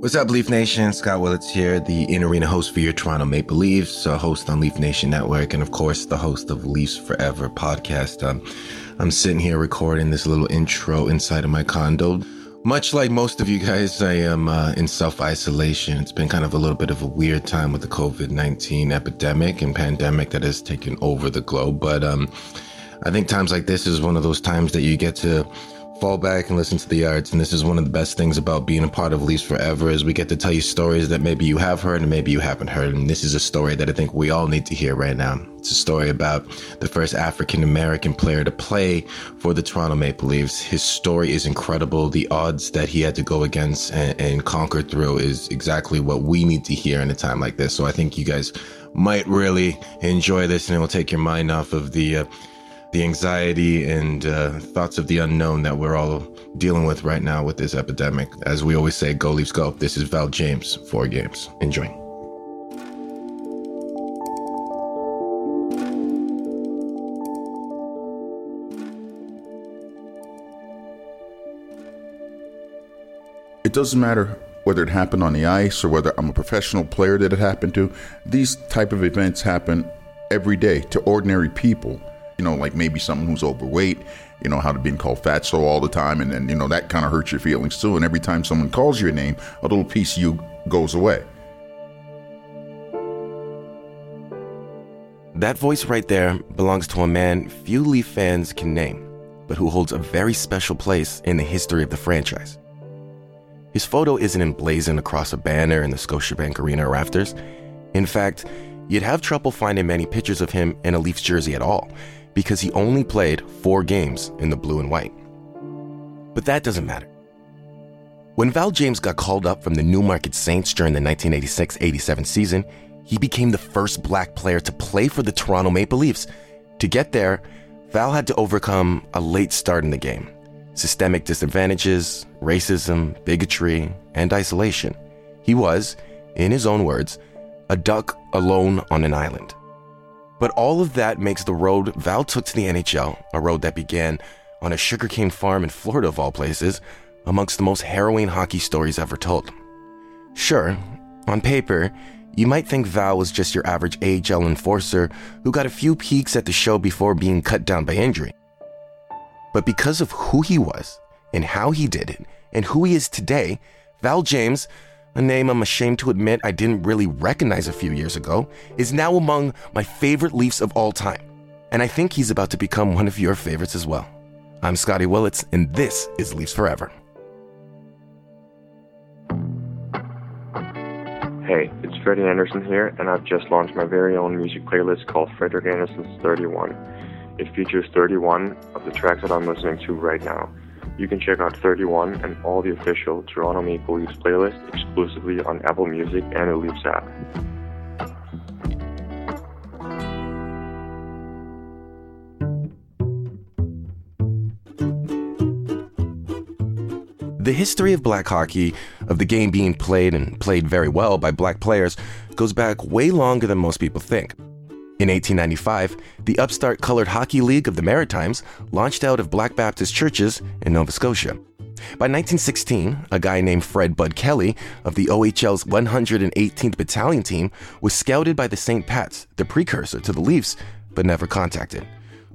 What's up, Leaf Nation? Scott Willits here, the in arena host for your Toronto Maple Leafs, a host on Leaf Nation Network, and of course, the host of Leafs Forever podcast. Um, I'm sitting here recording this little intro inside of my condo. Much like most of you guys, I am uh, in self isolation. It's been kind of a little bit of a weird time with the COVID 19 epidemic and pandemic that has taken over the globe. But um, I think times like this is one of those times that you get to fall back and listen to the arts. And this is one of the best things about being a part of Leafs Forever is we get to tell you stories that maybe you have heard and maybe you haven't heard. And this is a story that I think we all need to hear right now. It's a story about the first African American player to play for the Toronto Maple Leafs. His story is incredible. The odds that he had to go against and, and conquer through is exactly what we need to hear in a time like this. So I think you guys might really enjoy this and it will take your mind off of the uh, the anxiety and uh, thoughts of the unknown that we're all dealing with right now with this epidemic. As we always say, go Leafs go. This is Val James, four games. Enjoy. It doesn't matter whether it happened on the ice or whether I'm a professional player that it happened to. These type of events happen every day to ordinary people you know, like maybe someone who's overweight, you know, how to being called fatso all the time, and then, you know, that kind of hurts your feelings too. And every time someone calls your name, a little piece of you goes away. That voice right there belongs to a man few Leaf fans can name, but who holds a very special place in the history of the franchise. His photo isn't emblazoned across a banner in the Scotiabank Arena rafters. In fact, you'd have trouble finding many pictures of him in a Leafs jersey at all, because he only played four games in the blue and white. But that doesn't matter. When Val James got called up from the Newmarket Saints during the 1986 87 season, he became the first black player to play for the Toronto Maple Leafs. To get there, Val had to overcome a late start in the game systemic disadvantages, racism, bigotry, and isolation. He was, in his own words, a duck alone on an island. But all of that makes the road Val took to the NHL, a road that began on a sugarcane farm in Florida, of all places, amongst the most harrowing hockey stories ever told. Sure, on paper, you might think Val was just your average AHL enforcer who got a few peaks at the show before being cut down by injury. But because of who he was, and how he did it, and who he is today, Val James a name I'm ashamed to admit I didn't really recognize a few years ago, is now among my favorite Leafs of all time. And I think he's about to become one of your favorites as well. I'm Scotty Willits, and this is Leafs Forever. Hey, it's Freddie Andersen here, and I've just launched my very own music playlist called Frederik Andersen's 31. It features 31 of the tracks that I'm listening to right now. You can check out 31 and all the official Toronto Maple Leafs playlist exclusively on Apple Music and the Leafs app. The history of black hockey, of the game being played and played very well by black players, goes back way longer than most people think. In 1895, the upstart Colored Hockey League of the Maritimes launched out of Black Baptist churches in Nova Scotia. By 1916, a guy named Fred Bud Kelly of the OHL's 118th Battalion team was scouted by the St. Pats, the precursor to the Leafs, but never contacted.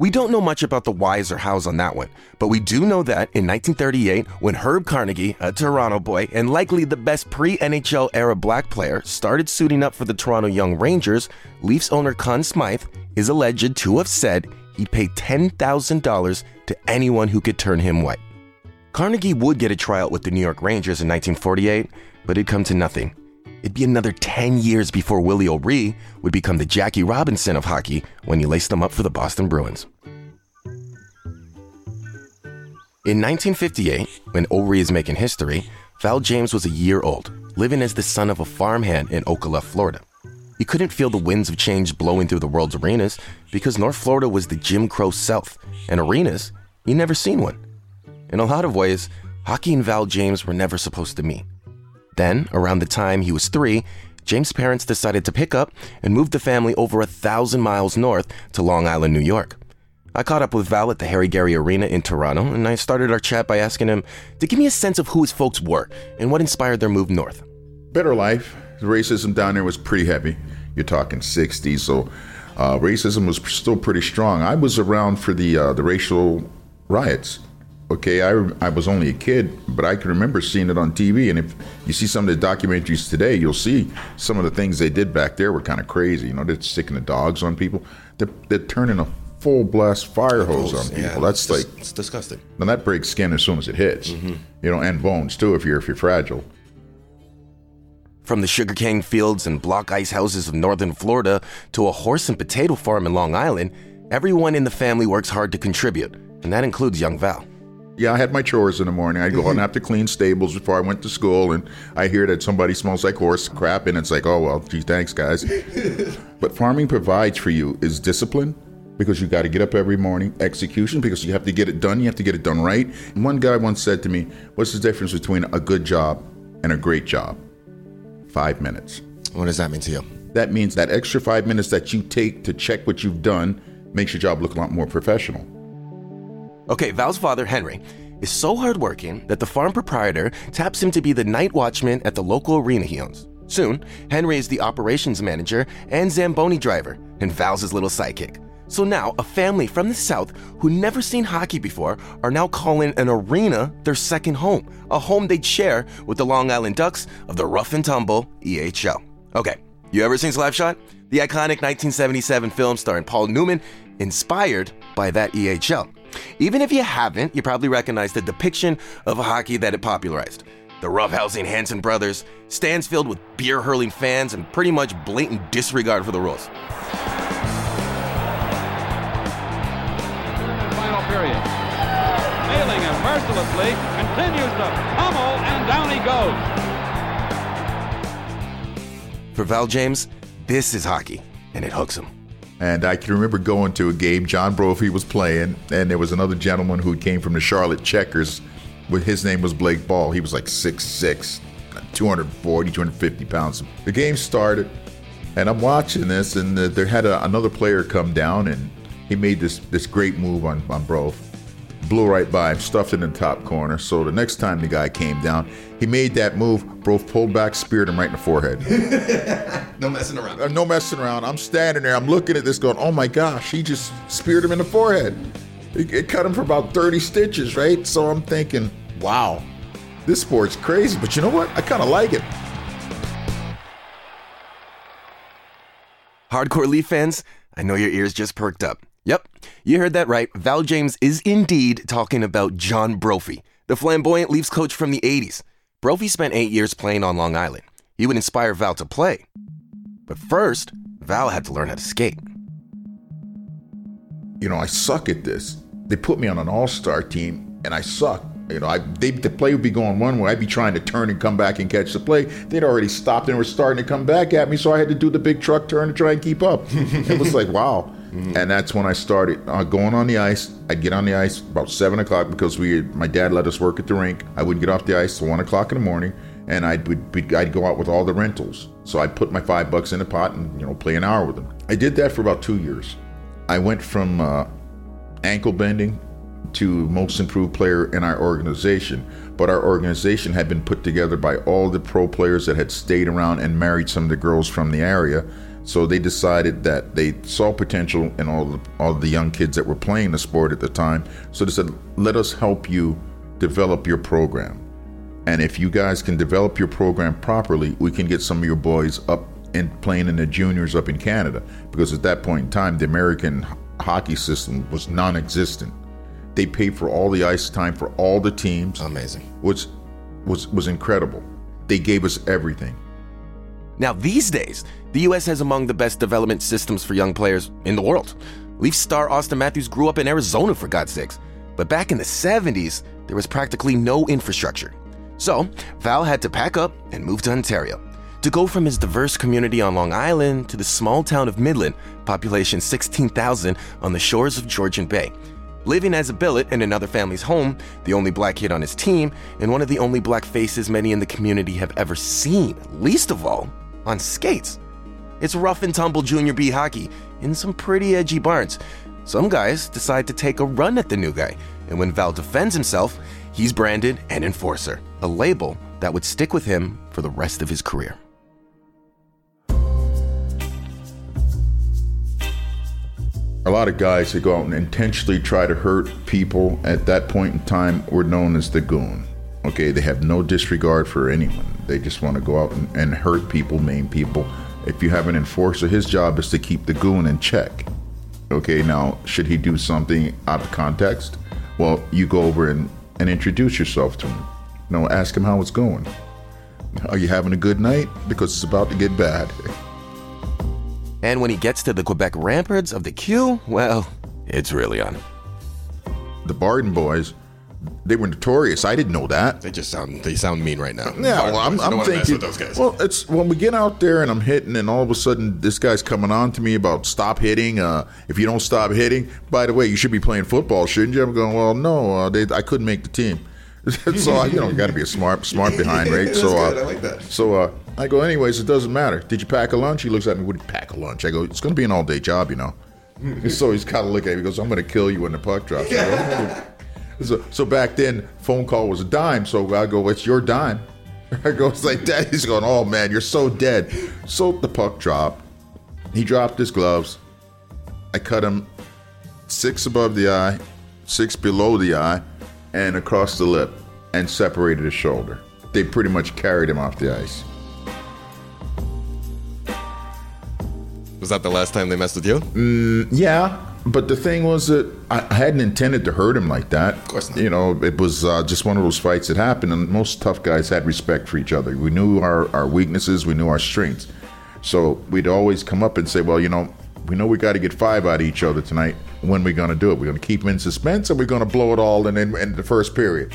We don't know much about the whys or hows on that one, but we do know that in 1938, when Herb Carnegie, a Toronto boy and likely the best pre NHL era black player, started suiting up for the Toronto Young Rangers, Leafs owner Conn Smythe is alleged to have said he'd pay $10,000 to anyone who could turn him white. Carnegie would get a tryout with the New York Rangers in 1948, but it'd come to nothing. It'd be another 10 years before Willie O'Ree would become the Jackie Robinson of hockey when he laced them up for the Boston Bruins. In 1958, when O'Ree is making history, Val James was a year old, living as the son of a farmhand in Ocala, Florida. He couldn't feel the winds of change blowing through the world's arenas because North Florida was the Jim Crow South, and arenas, he'd never seen one. In a lot of ways, hockey and Val James were never supposed to meet. Then, around the time he was three, James' parents decided to pick up and move the family over a thousand miles north to Long Island, New York. I caught up with Val at the Harry Gairey Arena in Toronto, and I started our chat by asking him to give me a sense of who his folks were and what inspired their move north. Better life. The racism down there was pretty heavy. You're talking 60s, so uh, racism was still pretty strong. I was around for the uh, the racial riots. Okay, I, I was only a kid, but I can remember seeing it on TV. And if you see some of the documentaries today, you'll see some of the things they did back there were kind of crazy. You know, they're sticking the dogs on people. They're, they're turning a full blast fire hose on people. Yeah, That's like it's disgusting. And that breaks skin as soon as it hits. Mm-hmm. You know, and bones too if you're if you're fragile. From the sugarcane fields and block ice houses of northern Florida to a horse and potato farm in Long Island, everyone in the family works hard to contribute, and that includes young Val. Yeah, I had my chores in the morning. I'd go out and have to clean stables before I went to school, and I hear that somebody smells like horse crap, and it's like, oh well, gee, thanks, guys. but farming provides for you is discipline, because you got to get up every morning, execution because you have to get it done, you have to get it done right. And one guy once said to me, What's the difference between a good job and a great job? Five minutes. What does that mean to you? That means that extra five minutes that you take to check what you've done makes your job look a lot more professional. Okay, Val's father, Henry, is so hardworking that the farm proprietor taps him to be the night watchman at the local arena he owns. Soon, Henry is the operations manager and Zamboni driver, and Val's his little sidekick. So now, a family from the South who never seen hockey before are now calling an arena their second home, a home they'd share with the Long Island Ducks of the rough and tumble EHL. Okay, you ever seen Slapshot? The iconic 1977 film starring Paul Newman, inspired by that EHL. Even if you haven't, you probably recognize the depiction of hockey that it popularized. The roughhousing Hanson brothers, stands filled with beer hurling fans, and pretty much blatant disregard for the rules. Period. Nailing him mercilessly, continues to pummel, and down he goes. For Val James, this is hockey, and it hooks him. And I can remember going to a game. John Brophy was playing, and there was another gentleman who came from the Charlotte Checkers. His name was Blake Ball. He was like 6'6, 240, 250 pounds. The game started, and I'm watching this, and there had a, another player come down, and he made this this great move on on Bro. Blew right by him, stuffed it in the top corner. So the next time the guy came down, he made that move. Bro pulled back, speared him right in the forehead. no messing around. Uh, no messing around. I'm standing there. I'm looking at this, going, "Oh my gosh!" He just speared him in the forehead. It, it cut him for about 30 stitches, right? So I'm thinking, "Wow, this sport's crazy." But you know what? I kind of like it. Hardcore Leaf fans, I know your ears just perked up. Yep, you heard that right. Val James is indeed talking about John Brophy, the flamboyant Leafs coach from the 80s. Brophy spent eight years playing on Long Island. He would inspire Val to play. But first, Val had to learn how to skate. You know, I suck at this. They put me on an all star team, and I suck. You know, I, they, the play would be going one way. I'd be trying to turn and come back and catch the play. They'd already stopped and were starting to come back at me, so I had to do the big truck turn to try and keep up. it was like, wow. Mm-hmm. And that's when I started uh, going on the ice. I'd get on the ice about seven o'clock because we, my dad let us work at the rink. I wouldn't get off the ice till one o'clock in the morning, and I'd would, I'd go out with all the rentals. So I'd put my five bucks in a pot and you know play an hour with them. I did that for about two years. I went from uh, ankle bending to most improved player in our organization. But our organization had been put together by all the pro players that had stayed around and married some of the girls from the area so they decided that they saw potential in all the, all the young kids that were playing the sport at the time. So they said, "Let us help you develop your program, and if you guys can develop your program properly, we can get some of your boys up and playing in the juniors up in Canada. Because at that point in time, the American hockey system was non-existent. They paid for all the ice time for all the teams. Amazing. Which was was incredible. They gave us everything. Now, these days, the US has among the best development systems for young players in the world. Leaf star Auston Matthews grew up in Arizona, for God's sakes. But back in the 70s, there was practically no infrastructure. So, Val had to pack up and move to Ontario. To go from his diverse community on Long Island to the small town of Midland, population 16,000 on the shores of Georgian Bay. Living as a billet in another family's home, the only black kid on his team, and one of the only black faces many in the community have ever seen, least of all, on skates. It's rough and tumble junior B hockey in some pretty edgy barns. Some guys decide to take a run at the new guy, and when Val defends himself, he's branded an enforcer, a label that would stick with him for the rest of his career. A lot of guys that go out and intentionally try to hurt people at that point in time were known as the goon. Okay, they have no disregard for anyone. They just want to go out and, and hurt people, maim people. If you have an enforcer, his job is to keep the goon in check. Okay, now, should he do something out of context? Well, you go over and, and introduce yourself to him. You know, ask him how it's going. Are you having a good night? Because it's about to get bad. And when he gets to the Quebec Remparts of the Q, well, it's really on. The Barden boys, they were notorious. I didn't know that. They just sound they sound mean right now. Yeah, well, I'm, I'm thinking. those guys. Well, it's when we get out there and I'm hitting, and all of a sudden this guy's coming on to me about stop hitting. Uh, if you don't stop hitting, by the way, you should be playing football, shouldn't you? I'm going. Well, no, uh, they, I couldn't make the team. so you know, got to be a smart, smart behind, right? So uh. I like that. So uh, I go, anyways, it doesn't matter. Did you pack a lunch? He looks at me. What did you pack a lunch? I go, it's going to be an all day job, you know. so he's kind of looking at me. He goes, I'm going to kill you when the puck drops. So, so back then, phone call was a dime. So I go, it's your dime. I go, it's like that. He's going, oh man, you're so dead. So the puck dropped. He dropped his gloves. I cut him six above the eye, six below the eye, and across the lip, and separated his shoulder. They pretty much carried him off the ice. Was that the last time they messed with you? Mm, yeah, but the thing was that I I hadn't intended to hurt him like that. Of course not. You know, it was uh, just one of those fights that happened, and most tough guys had respect for each other. We knew our, our weaknesses, we knew our strengths. So we'd always come up and say, well, you know, we know we got to get five out of each other tonight. When are we going to do it? We're going to keep them in suspense, or we're going to blow it all in, in, in the first period.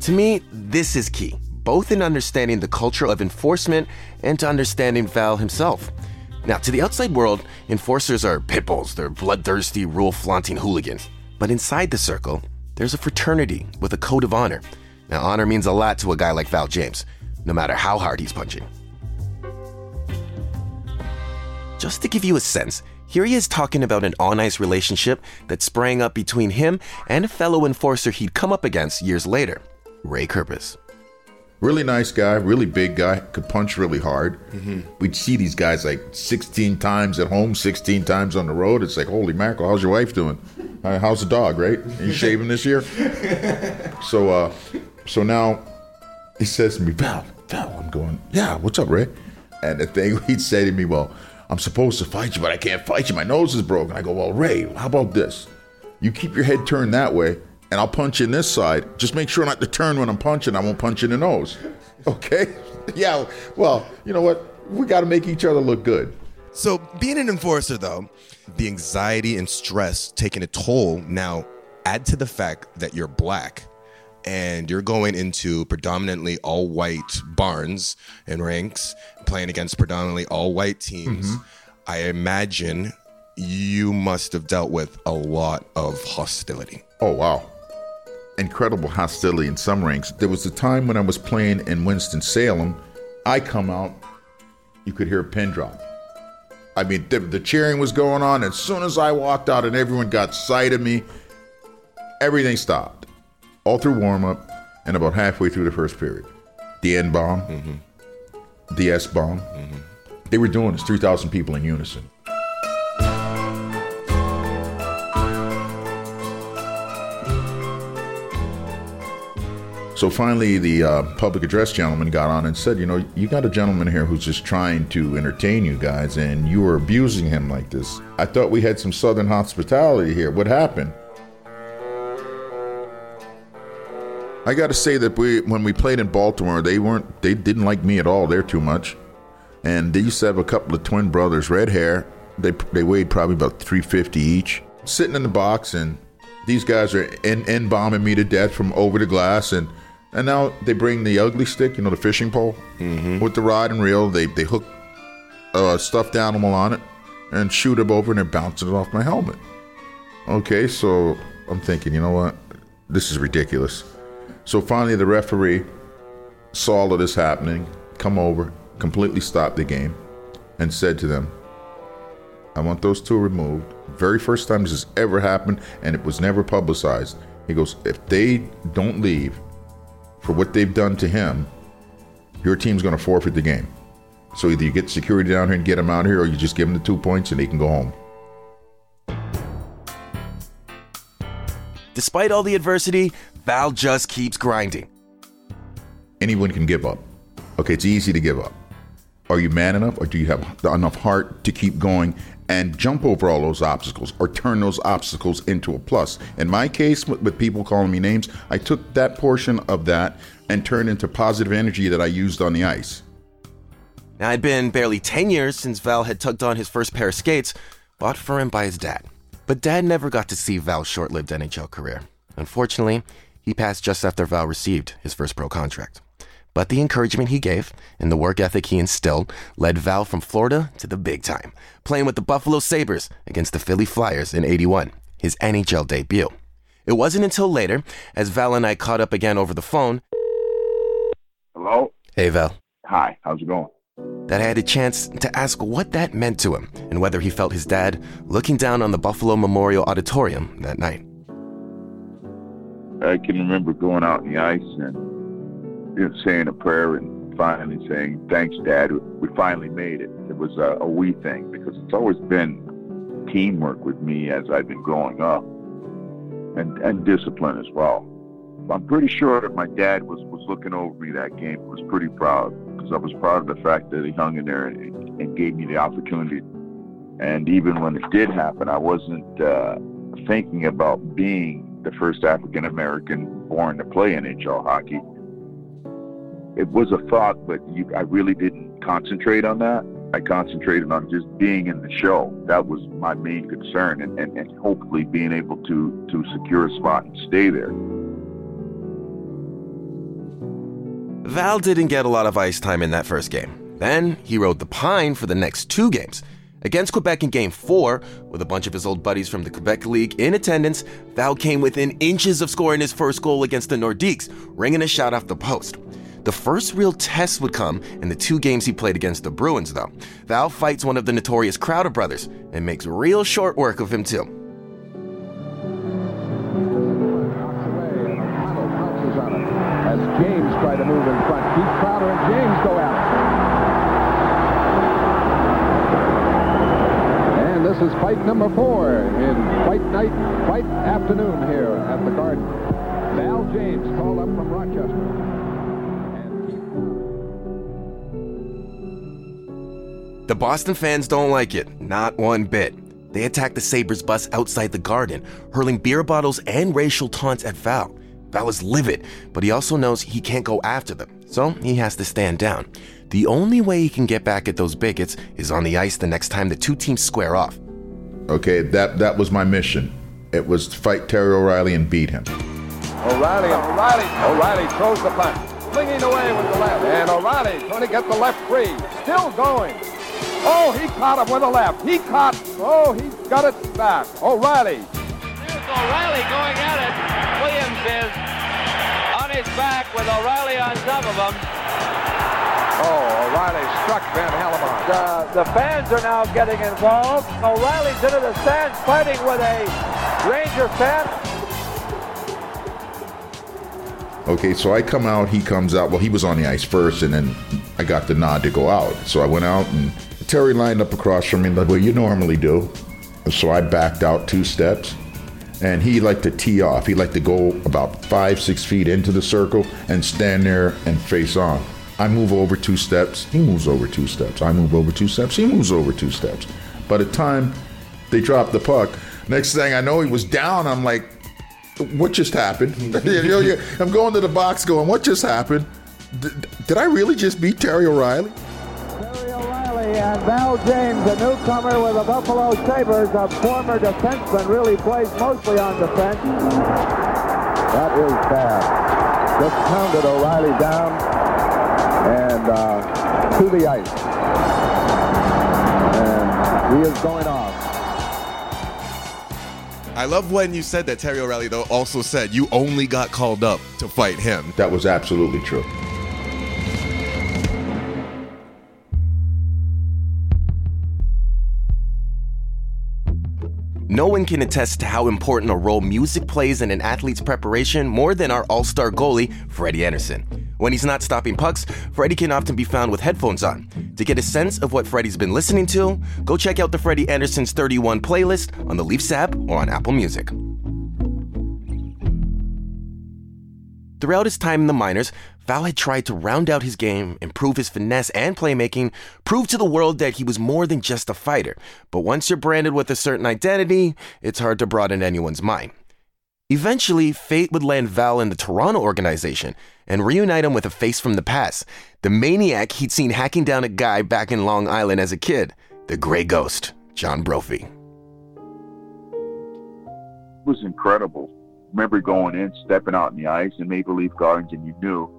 To me, this is key, both in understanding the culture of enforcement and to understanding Val himself. Now, to the outside world, enforcers are pit bulls, they're bloodthirsty, rule flaunting hooligans. But inside the circle, there's a fraternity with a code of honor. Now, honor means a lot to a guy like Val James, no matter how hard he's punching. Just to give you a sense, here he is talking about an on ice relationship that sprang up between him and a fellow enforcer he'd come up against years later, Ray Kerpis. Really nice guy, really big guy, could punch really hard. We'd see these guys like 16 times at home, 16 times on the road. It's like, holy mackerel, how's your wife doing? Uh, how's the dog, right? Are you shaving this year? so, uh, so now he says to me, Val, Val, I'm going, yeah, what's up, Ray? And the thing he'd say to me, well, I'm supposed to fight you, but I can't fight you. My nose is broken. I go, well, Ray, how about this? You keep your head turned that way, and I'll punch in this side. Just make sure not to turn when I'm punching. I won't punch in the nose. Okay? yeah, well, you know what? We got to make each other look good. So, being an enforcer, though, the anxiety and stress taking a toll. Now, add to the fact that you're black and you're going into predominantly all white barns and ranks, playing against predominantly all white teams. Mm-hmm. I imagine you must have dealt with a lot of hostility. Oh, wow. Incredible hostility in some ranks. There was a time when I was playing in Winston-Salem. I come out, you could hear a pin drop. I mean, the, the cheering was going on. As soon as I walked out and everyone got sight of me, everything stopped. All through warm up and about halfway through the first period. The N bomb, mm-hmm. the S bomb. Mm-hmm. They were doing this, 3,000 people in unison. So finally, the uh, public address gentleman got on and said, You know, you got a gentleman here who's just trying to entertain you guys, and you are abusing him like this. I thought we had some southern hospitality here. What happened? I got to say that we, when we played in Baltimore, they weren't, they didn't like me at all. They're too much, and they used to have a couple of twin brothers, red hair. They they weighed probably about 350 each, sitting in the box, and these guys are in, in bombing me to death from over the glass, and and now they bring the ugly stick, you know, the fishing pole mm-hmm. with the rod and reel. They they hook a stuffed animal on it and shoot him over, and they're bouncing it off my helmet. Okay, so I'm thinking, you know what, this is ridiculous. So finally, the referee saw all of this happening, come over, completely stopped the game, and said to them, I want those two removed. Very first time this has ever happened, and it was never publicized. He goes, if they don't leave for what they've done to him, your team's going to forfeit the game. So either you get security down here and get him out of here, or you just give him the two points and he can go home. Despite all the adversity, Val just keeps grinding. Anyone can give up. Okay, it's easy to give up. Are you man enough, or do you have enough heart to keep going and jump over all those obstacles, or turn those obstacles into a plus? In my case, with, people calling me names, I took that portion of that and turned into positive energy that I used on the ice. Now, it'd been barely 10 years since Val had tugged on his first pair of skates, bought for him by his dad. But dad never got to see Val's short lived NHL career. Unfortunately, he passed just after Val received his first pro contract. But the encouragement he gave and the work ethic he instilled led Val from Florida to the big time, playing with the Buffalo Sabres against the Philly Flyers in 81, his NHL debut. It wasn't until later, as Val and I caught up again over the phone. Hello? Hey, Val. Hi, how's it going? That I had a chance to ask what that meant to him and whether he felt his dad looking down on the Buffalo Memorial Auditorium that night. I can remember going out in the ice and you know, saying a prayer and finally saying, Thanks, Dad. We finally made it. It was a, a we thing because it's always been teamwork with me as I've been growing up and, and discipline as well. I'm pretty sure my dad was, was looking over me that game, was pretty proud because I was proud of the fact that he hung in there and, and gave me the opportunity. And even when it did happen, I wasn't uh, thinking about being the first African American born to play NHL hockey. It was a thought, but you, I really didn't concentrate on that. I concentrated on just being in the show. That was my main concern, and, and, and hopefully being able to, to secure a spot and stay there. Val didn't get a lot of ice time in that first game. Then he rode the pine for the next two games. Against Quebec in Game 4, with a bunch of his old buddies from the Quebec League in attendance, Val came within inches of scoring his first goal against the Nordiques, ringing a shot off the post. The first real test would come in the two games he played against the Bruins, though. Val fights one of the notorious Crowder brothers and makes real short work of him, too. The Boston fans don't like it, not one bit. They attack the Sabres bus outside the garden, hurling beer bottles and racial taunts at Val. Val is livid, but he also knows he can't go after them, so he has to stand down. The only way he can get back at those bigots is on the ice the next time the two teams square off. Okay, that that was my mission. It was to fight Terry O'Reilly and beat him. O'Reilly, O'Reilly, O'Reilly throws the puck, flinging away with the left, and O'Reilly trying to get the left free, still going. Oh, he caught him with a left. He caught. Oh, he's got it back. O'Reilly. Here's O'Reilly going at it. Williams is on his back with O'Reilly on top of him. Oh, O'Reilly struck Van Hellemond. The, the fans are now getting involved. O'Reilly's into the stands fighting with a Ranger fan. Okay, so I come out, he comes out. Well, he was on the ice first, and then I got the nod to go out. So I went out, and Terry lined up across from me, like well, you normally do. So I backed out two steps, and he liked to tee off. He liked to go about five, six feet into the circle and stand there and face on. I move over two steps, he moves over two steps. I move over two steps, he moves over two steps. By the time they drop the puck, next thing I know, he was down. I'm like, what just happened? I'm going to the box going, what just happened? Did I really just beat Terry O'Reilly? Terry and Val James, a newcomer with the Buffalo Sabres, a former defenseman, really plays mostly on defense. That is bad. Just pounded O'Reilly down and uh, to the ice. And he is going off. I love when you said that Terry O'Reilly though also said you only got called up to fight him. That was absolutely true. No one can attest to how important a role music plays in an athlete's preparation more than our all star goalie, Freddie Andersen. When he's not stopping pucks, Freddie can often be found with headphones on. To get a sense of what Freddie's been listening to, go check out the Freddie Andersen's 31 playlist on the Leafs app or on Apple Music. Throughout his time in the minors, Val had tried to round out his game, improve his finesse and playmaking, prove to the world that he was more than just a fighter. But once you're branded with a certain identity, it's hard to broaden anyone's mind. Eventually, fate would land Val in the Toronto organization and reunite him with a face from the past, the maniac he'd seen hacking down a guy back in Long Island as a kid, the gray ghost, John Brophy. It was incredible. Remember going in, stepping out in the ice in Maple Leaf Gardens, and you knew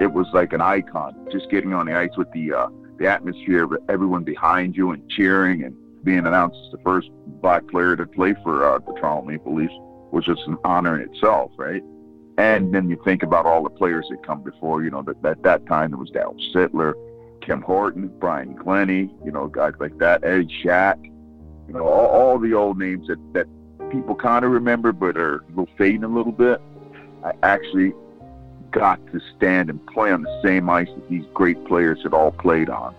it was like an icon. Just getting on the ice with the uh, the atmosphere of everyone behind you and cheering and being announced as the first black player to play for uh, the Toronto Maple Leafs was just an honor in itself, right? And then you think about all the players that come before, you know, that at that time there was Darryl Sittler, Tim Horton, Brian Glennie, you know, guys like that, Eddie Shack, you know, all, all the old names that, that people kind of remember but are fading a little bit. I actually got to stand and play on the same ice that these great players had all played on.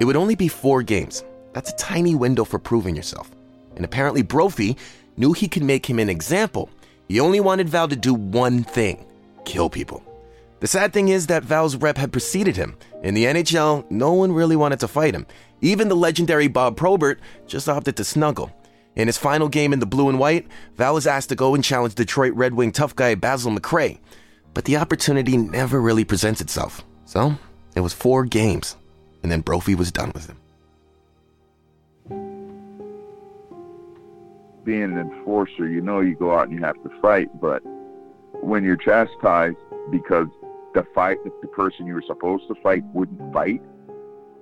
It would only be four games. That's a tiny window for proving yourself. And apparently, Brophy knew he could make him an example. He only wanted Val to do one thing kill people. The sad thing is that Val's rep had preceded him. In the NHL, no one really wanted to fight him. Even the legendary Bob Probert just opted to snuggle. In his final game in the blue and white, Val was asked to go and challenge Detroit Red Wing tough guy Basil McRae, but the opportunity never really presents itself. So it was four games, and then Brophy was done with him. Being an enforcer, you know you go out and you have to fight, but when you're chastised because the fight, the person you were supposed to fight wouldn't fight,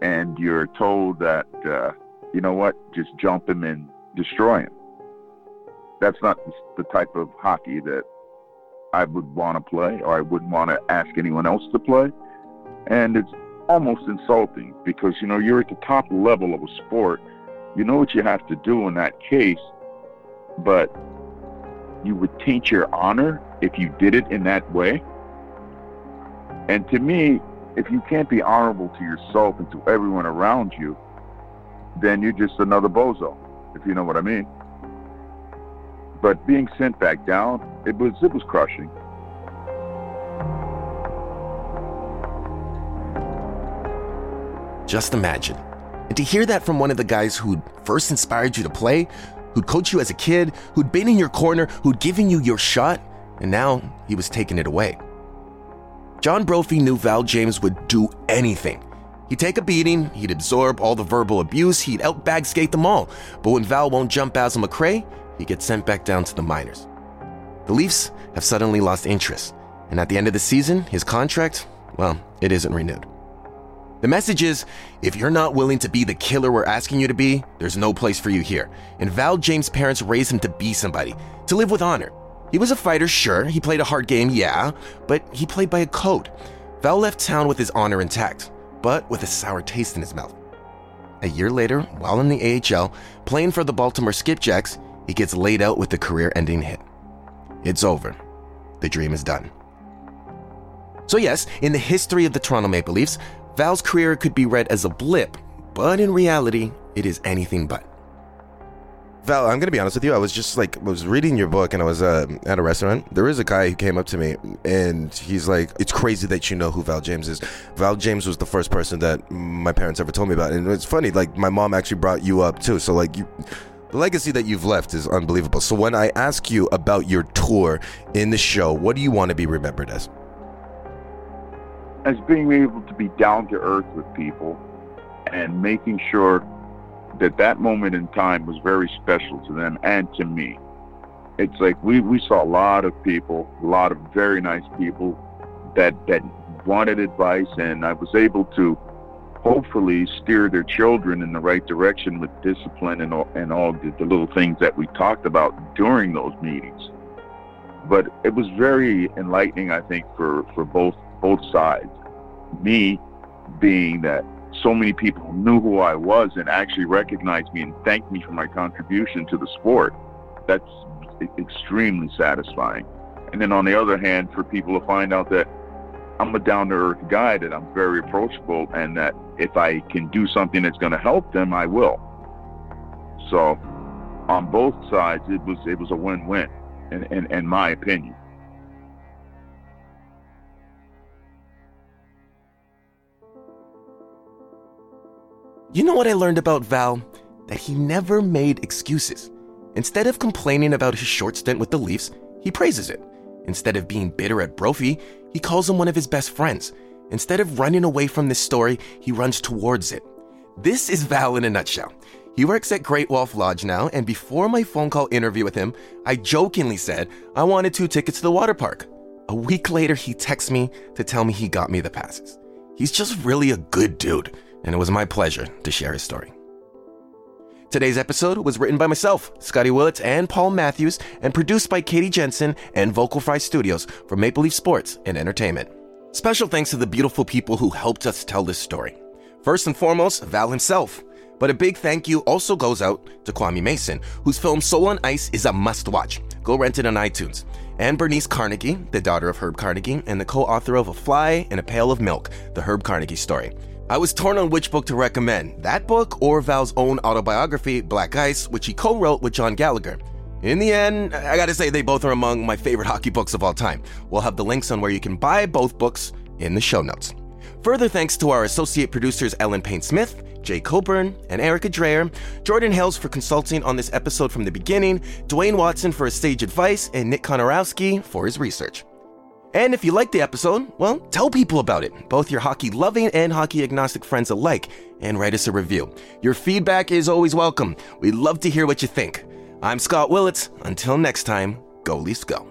and you're told that, uh, you know what, just jump him and destroy him. That's not the type of hockey that I would want to play or I wouldn't want to ask anyone else to play. And it's almost insulting because, you know, you're at the top level of a sport. You know what you have to do in that case, but you would taint your honor if you did it in that way. And to me, if you can't be honorable to yourself and to everyone around you, then you're just another bozo if you know what I mean. But being sent back down, it was it was crushing. Just imagine. And to hear that from one of the guys who'd first inspired you to play, who'd coached you as a kid, who'd been in your corner, who'd given you your shot, and now he was taking it away. John Brophy knew Val James would do anything He'd take a beating, he'd absorb all the verbal abuse, he'd outbag skate them all. But when Val won't jump Basil McRae, he gets sent back down to the minors. The Leafs have suddenly lost interest, and at the end of the season, his contract, well, it isn't renewed. The message is if you're not willing to be the killer we're asking you to be, there's no place for you here. And Val James' parents raised him to be somebody, to live with honor. He was a fighter, sure, he played a hard game, yeah, but he played by a code. Val left town with his honor intact but with a sour taste in his mouth. A year later, while in the AHL, playing for the Baltimore Skipjacks, he gets laid out with a career ending hit. It's over. The dream is done. So, yes, in the history of the Toronto Maple Leafs, Val's career could be read as a blip, but in reality, it is anything but. Val, I'm gonna be honest with you. I was just like was reading your book, and I was uh, at a restaurant. There is a guy who came up to me, and he's like, "It's crazy that you know who Val James is." Val James was the first person that my parents ever told me about, and it's funny. Like my mom actually brought you up too. So like you, the legacy that you've left is unbelievable. So when I ask you about your tour in the show, what do you want to be remembered as? As being able to be down to earth with people, and making sure that that moment in time was very special to them and to me. It's like we, we saw a lot of people, a lot of very nice people that that wanted advice, and I was able to hopefully steer their children in the right direction with discipline and all, and all the, the little things that we talked about during those meetings. But it was very enlightening, I think, for, for both both sides. Me being that so many people knew who I was and actually recognized me and thanked me for my contribution to the sport. That's extremely satisfying. And then on the other hand, for people to find out that I'm a down to earth guy, that I'm very approachable, and that if I can do something that's going to help them, I will. So, on both sides, it was it was a win win, in, in, in my opinion. You know what I learned about Val? That he never made excuses. Instead of complaining about his short stint with the Leafs, he praises it. Instead of being bitter at Brophy, he calls him one of his best friends. Instead of running away from this story, he runs towards it. This is Val in a nutshell. He works at Great Wolf Lodge now, and before my phone call interview with him, I jokingly said I wanted two tickets to the water park. A week later, he texts me to tell me he got me the passes. He's just really a good dude, and it was my pleasure to share his story. Today's episode was written by myself, Scotty Willits, and Paul Matthews, and produced by Katie Jensen and Vocal Fry Studios for Maple Leaf Sports and Entertainment. Special thanks to the beautiful people who helped us tell this story. First and foremost, Val himself. But a big thank you also goes out to Kwame Mason, whose film Soul on Ice is a must watch. Go rent it on iTunes. And Bernice Carnegie, the daughter of Herb Carnegie, and the co author of A Fly in a Pail of Milk, the Herb Carnegie story. I was torn on which book to recommend that book or Val's own autobiography, Black Ice, which he co wrote with John Gallagher. In the end, I gotta say they both are among my favorite hockey books of all time. We'll have the links on where you can buy both books in the show notes. Further thanks to our associate producers Ellen Payne Smith, Jay Coburn, and Erica Dreyer, Jordan Hales for consulting on this episode from the beginning, Dwayne Watson for his stage advice, and Nick Konorowski for his research. And if you liked the episode, well, tell people about it, both your hockey loving and hockey agnostic friends alike, and write us a review. Your feedback is always welcome. We'd love to hear what you think. I'm Scott Willits. Until next time, go Leafs go.